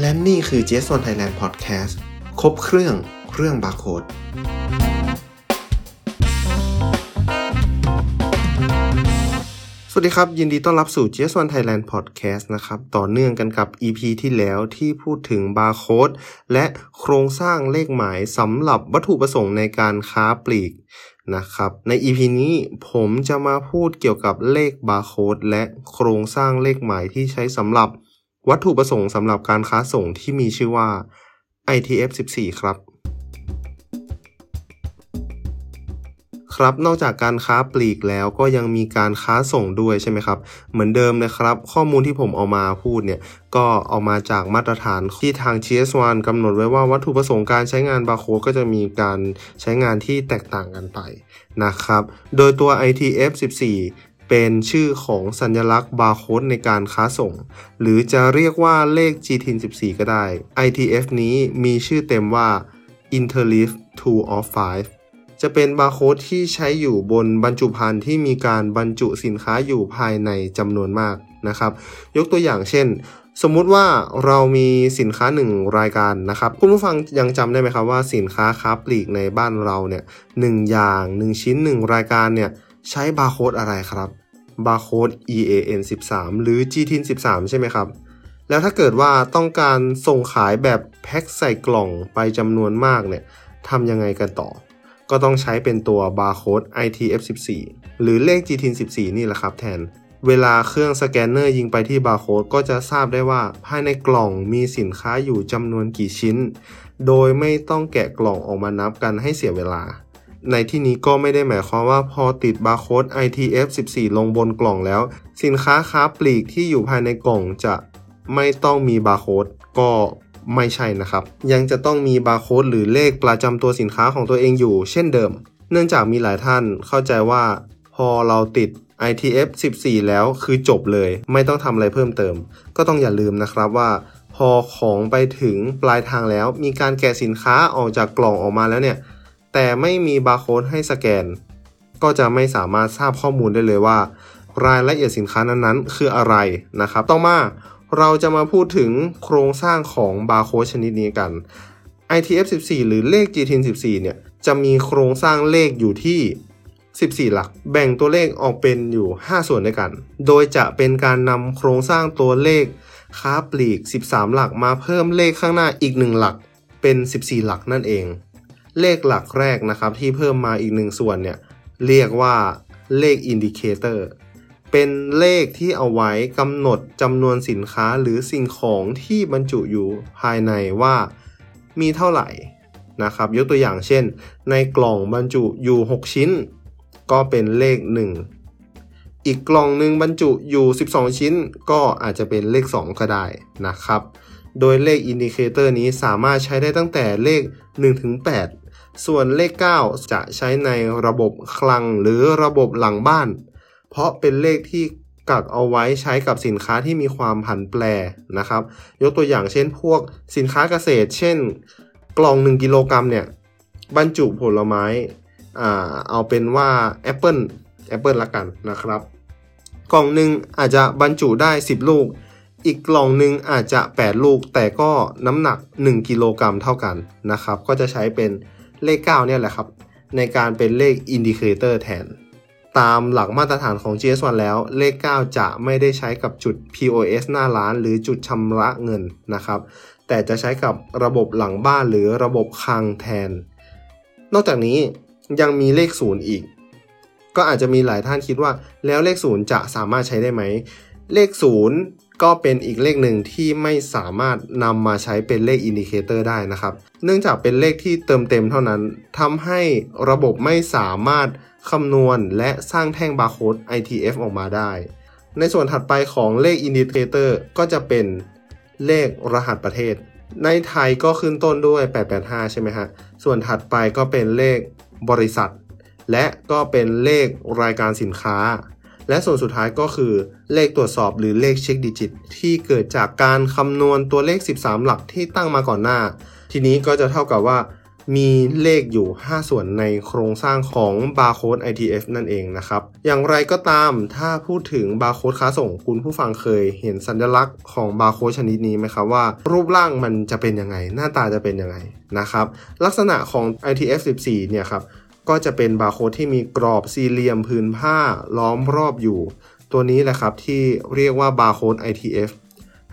และนี่คือ j s o n Thailand Podcast ครบเครื่องเรื่องบาร์โค้ดสวัสดีครับ ยินดีต้อนรับสู่ GS1 Thailand Podcast นะครับ ต่อเนื่องกันกับ EP ที่แล้วที่พูดถึงบาร์โค้ดและโครงสร้างเลขหมายสำหรับวัตถุประสงค์ในการค้าปลีกนะครับ ใน EP นี้ผมจะมาพูดเกี่ยวกับเลขบาร์โค้ดและโครงสร้างเลขหมายที่ใช้สำหรับ วัตถุประสงค์สำหรับการค้าส่งที่มีชื่อว่า ITF 14 ครับ ครับ นอกจากการค้าปลีกแล้วก็ยังมีการค้าส่งด้วยใช่ไหมครับ เหมือนเดิมนะครับ ข้อมูลที่ผมเอามาพูดเนี่ย ก็เอามาจากมาตรฐานที่ทาง GS1 กำหนดไว้ว่าวัตถุประสงค์การใช้งานบาร์โค้ดก็จะมีการใช้งานที่แตกต่างกันไปนะครับ โดยตัว ITF 14 เป็นชื่อของสัญลักษณ์บาร์โค้ดในการค้าส่ง หรือจะเรียกว่าเลข GTIN 14 ก็ได้ ITF นี้มีชื่อเต็มว่า Interleaf 2 of 5 จะเป็นบาร์โค้ดที่ใช้อยู่บนบรรจุภัณฑ์ที่มีการบรรจุสินค้าอยู่ภายในจำนวนมากนะครับ ยกตัวอย่างเช่น สมมุติว่าเรามีสินค้าหนึ่งรายการนะครับ คุณผู้ฟังยังจำได้ไหมครับว่าสินค้าค้าปลีกในบ้านเราเนี่ยหนึ่งอย่างหนึ่งชิ้นหนึ่งรายการเนี่ย ใช้บาร์โค้ดอะไรครับบาร์โค้ด EAN 13 หรือ GTIN 13 ใช่ไหมครับ แล้วถ้าเกิดว่าต้องการส่งขายแบบแพ็คใส่กล่องไปจำนวนมากเนี่ยทำยังไงกันต่อ ก็ต้องใช้เป็นตัวบาร์โค้ด ITF14 หรือเลข GTIN 14 นี่แหละครับแทน เวลาเครื่องสแกนเนอร์ยิงไปที่บาร์โค้ดก็จะทราบได้ว่าภายในกล่องมีสินค้าอยู่จำนวนกี่ชิ้น โดยไม่ต้องแกะกล่องออกมานับกันให้เสียเวลา ในที่นี้ก็ไม่ได้หมายความว่าพอติดบาร์โค้ด ITF14 ลงบนกล่องแล้ว สินค้าค้าปลีกที่อยู่ภายในกล่องจะไม่ต้องมีบาร์โค้ดก็ไม่ใช่นะครับ ยังจะต้องมีบาร์โค้ดหรือเลขประจำตัวสินค้าของตัวเองอยู่เช่นเดิม เนื่องจากมีหลายท่านเข้าใจว่าพอเราติด ITF 14 แล้วคือจบเลย ไม่ต้องทำอะไรเพิ่มเติม ก็ต้องอย่าลืมนะครับว่า พอของไปถึงปลายทางแล้ว มีการแกะสินค้าออกจากกล่องออกมาแล้วเนี่ย แต่ไม่มีบาร์โค้ดให้สแกน ก็จะไม่สามารถทราบข้อมูลได้เลยว่า รายละเอียดสินค้านั้นๆ คืออะไรนะครับ ต่อมาเราจะมาพูดถึงโครงสร้างของบาร์โค้ดชนิดนี้กัน ITF 14 หรือเลข GTIN 14 เนี่ย จะมีโครงสร้างเลขอยู่ที่ 14 หลัก แบ่งตัวเลขออกเป็นอยู่ 5 ส่วนด้วยกัน โดยจะเป็นการนำโครงสร้างตัวเลขค้าปลีก 13 หลักมาเพิ่มเลขข้างหน้าอีก 1 หลักเป็น 14 หลักนั่นเอง เลขหลักแรกนะครับที่เพิ่มมาอีก1ส่วนเนี่ยเรียกว่าเลข indicator เป็นเลขที่เอาไว้กำหนดจำนวนสินค้าหรือสิ่งของที่บรรจุอยู่ภายในว่ามีเท่าไหร่นะครับยกตัวอย่างเช่น ในกล่องบรรจุอยู่ 6 ชิ้น ก็เป็นเลข 1 อีกกล่องหนึ่งบรรจุอยู่ 12 ชิ้น ก็อาจจะเป็นเลข 2 ก็ได้นะครับ โดยเลข indicator นี้สามารถใช้ได้ตั้งแต่เลข 1-8 ส่วนเลข 9 จะใช้ในระบบคลังหรือระบบหลังบ้าน เพราะเป็นเลขที่กักเอาไว้ใช้กับสินค้าที่มีความผันแปรนะครับ ยกตัวอย่างเช่นพวกสินค้าเกษตร เช่น กล่อง 1 กิโลกรัมเนี่ยบรรจุผลไม้อ่าเอาเป็นว่าแอปเปิลแอปเปิลละกันนะครับ กล่องหนึ่งอาจจะบรรจุได้ 10 ลูก อีกกล่องหนึ่งอาจจะ 8 ลูก แต่ก็น้ำหนัก 1 กิโลกรัมเท่ากันนะครับ ก็จะใช้เป็น เลข 9 เนี่ยแหละครับ ในการเป็นเลข indicator แทน ตามหลักมาตรฐานของ GS1 แล้วเลข 9 จะไม่ได้ใช้กับจุด POS หน้าร้าน หรือจุดชำระเงินนะครับ แต่จะใช้กับระบบหลังบ้านหรือระบบคลังแทน นอกจากนี้ยังมีเลขศูนย์อีก ก็อาจจะมีหลายท่านคิดว่าแล้วเลขศูนย์จะสามารถใช้ได้ไหม เลขศูนย์ ก็เป็นอีกเลขหนึ่งที่ไม่สามารถนำมาใช้เป็นเลข indicator ได้นะครับ เนื่องจากเป็นเลขที่เติมเต็มเท่านั้นทำให้ระบบไม่สามารถคำนวณและสร้างแท่งบาร์โค้ด ITF ออกมาได้ ในส่วนถัดไปของเลข indicator ก็จะเป็นเลขรหัสประเทศ ในไทยก็ขึ้นต้นด้วย 885 ใช่ไหมฮะ ส่วนถัดไปก็เป็นเลขบริษัท และก็เป็นเลขรายการสินค้า และส่วนสุดท้ายก็คือเลขตรวจสอบหรือเลข check digit ที่เกิดจากการคำนวณตัวเลข 13 หลักที่ตั้งมาก่อนหน้า ทีนี้ก็จะเท่ากับว่า มีเลขอยู่ 5 ส่วนในโครงสร้างของ Barcode ITF นั่นเองนะครับ อย่างไรก็ตามถ้าพูดถึง Barcode ค้าส่งคุณผู้ฟังเคยเห็นสัญลักษณ์ของ Barcode ชนิดนี้ไหมครับว่า รูปร่างมันจะเป็นยังไง หน้าตาจะเป็นยังไงนะครับลักษณะของ ITF 14เนี่ยครับ ก็จะเป็นบาร์โค้ดที่มีกรอบสี่เหลี่ยมผืนผ้าล้อมรอบอยู่ ตัวนี้แหละครับที่เรียกว่าบาร์โค้ด ITF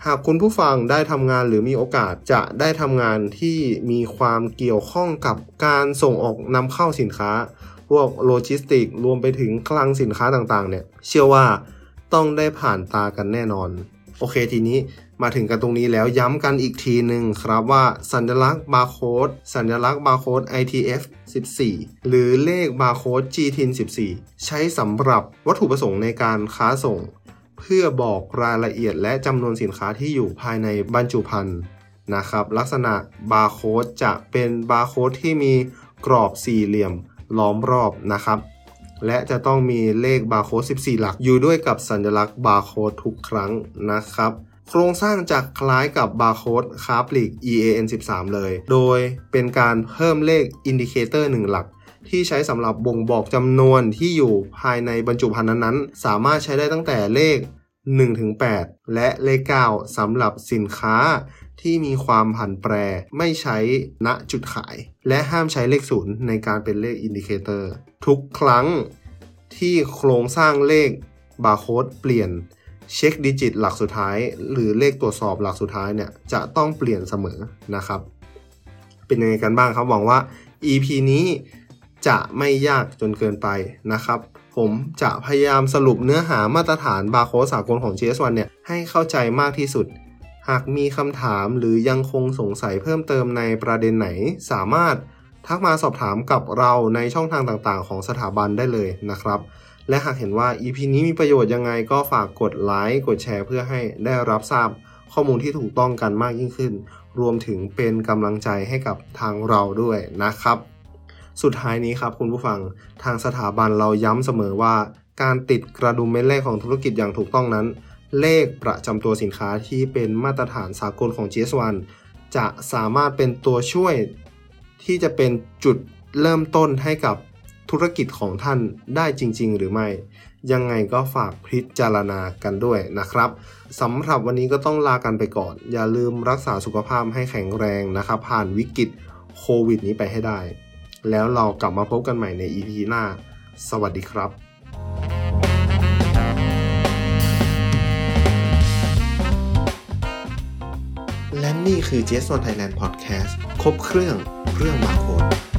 หากคุณผู้ฟังได้ทำงานหรือมีโอกาสจะได้ทำงานที่มีความเกี่ยวข้องกับการส่งออกนำเข้าสินค้า พวกโลจิสติก รวมไปถึงคลังสินค้าต่างๆเนี่ย เชื่อว่าต้องได้ผ่านตากันแน่นอน โอเคทีนี้มาถึงกันตรงนี้แล้วย้ำกันอีกทีหนึ่งครับว่าสัญลักษณ์บาร์โค้ดสัญลักษณ์บาร์โค้ด ITF 14 หรือเลขบาร์โค้ด GTIN 14 ใช้สำหรับวัตถุประสงค์ในการค้าส่ง เพื่อบอกรายละเอียดและจำนวนสินค้าที่อยู่ภายในบรรจุภัณฑ์นะครับลักษณะบาร์โค้ดจะเป็นบาร์โค้ดที่มีกรอบสี่เหลี่ยมล้อมรอบนะครับ และจะต้องมีเลขบาร์โค้ด 14 หลัก อยู่ด้วยกับสัญลักษณ์บาร์โค้ดทุกครั้งนะครับ โครงสร้างจะคล้ายกับบาร์โค้ดค้าปลีก EAN 13 เลย โดยเป็นการเพิ่มเลข indicator 1 หลัก ที่ใช้สำหรับบ่งบอกจำนวนที่อยู่ภายในบรรจุภัณฑ์นั้นๆ สามารถใช้ได้ตั้งแต่เลข1-8 และเลข 9สำหรับสินค้า ที่มีความผันแปรไม่ใช้ณจุดขาย และห้ามใช้เลขศูนย์ในการเป็นเลข indicator ทุกครั้งที่โครงสร้างเลขบาร์โค้ดเปลี่ยน check digit หลักสุดท้าย หรือเลขตรวจสอบหลักสุดท้ายเนี่ยจะต้องเปลี่ยนเสมอนะครับ เป็นยังไงกันบ้างครับหวังว่า EP นี้จะไม่ยากจนเกินไปนะครับ ผมจะพยายามสรุปเนื้อหามาตรฐานบาร์โค้ดสากลของ GS1 เนี่ยให้เข้าใจมากที่สุด หากมีคำถามหรือยังคงสงสัยเพิ่มเติมในประเด็นไหน สามารถทักมาสอบถามกับเราในช่องทางต่างๆ ของสถาบันได้เลยนะครับ และหากเห็นว่า EP นี้มีประโยชน์ยังไงก็ฝากกดไลค์กดแชร์เพื่อให้ได้รับทราบข้อมูลที่ถูกต้องกันมากยิ่งขึ้น รวมถึงเป็นกำลังใจให้กับทางเราด้วยนะครับ สุดท้ายนี้ครับคุณผู้ฟังทางสถาบันเราย้ำเสมอว่า การติดกระดุมเม็ดเลขของธุรกิจอย่างถูกต้องนั้น เลขประจำตัวสินค้าที่เป็นมาตรฐานสากลของ GS1 จะสามารถเป็นตัวช่วยที่จะเป็นจุดเริ่มต้นให้กับธุรกิจของท่านได้จริง ๆ หรือไม่ ยังไงก็ฝากพิจารณากันด้วยนะครับสำหรับวันนี้ก็ต้องลากันไปก่อน อย่าลืมรักษาสุขภาพให้แข็งแรงนะครับ ผ่านวิกฤตโควิดนี้ไปให้ได้ แล้วเรากลับมาพบกันใหม่ใน EP หน้า สวัสดีครับ นี่คือ j s o n Thailand Podcast ครบเครื่องเรื่องบาร์โค้ด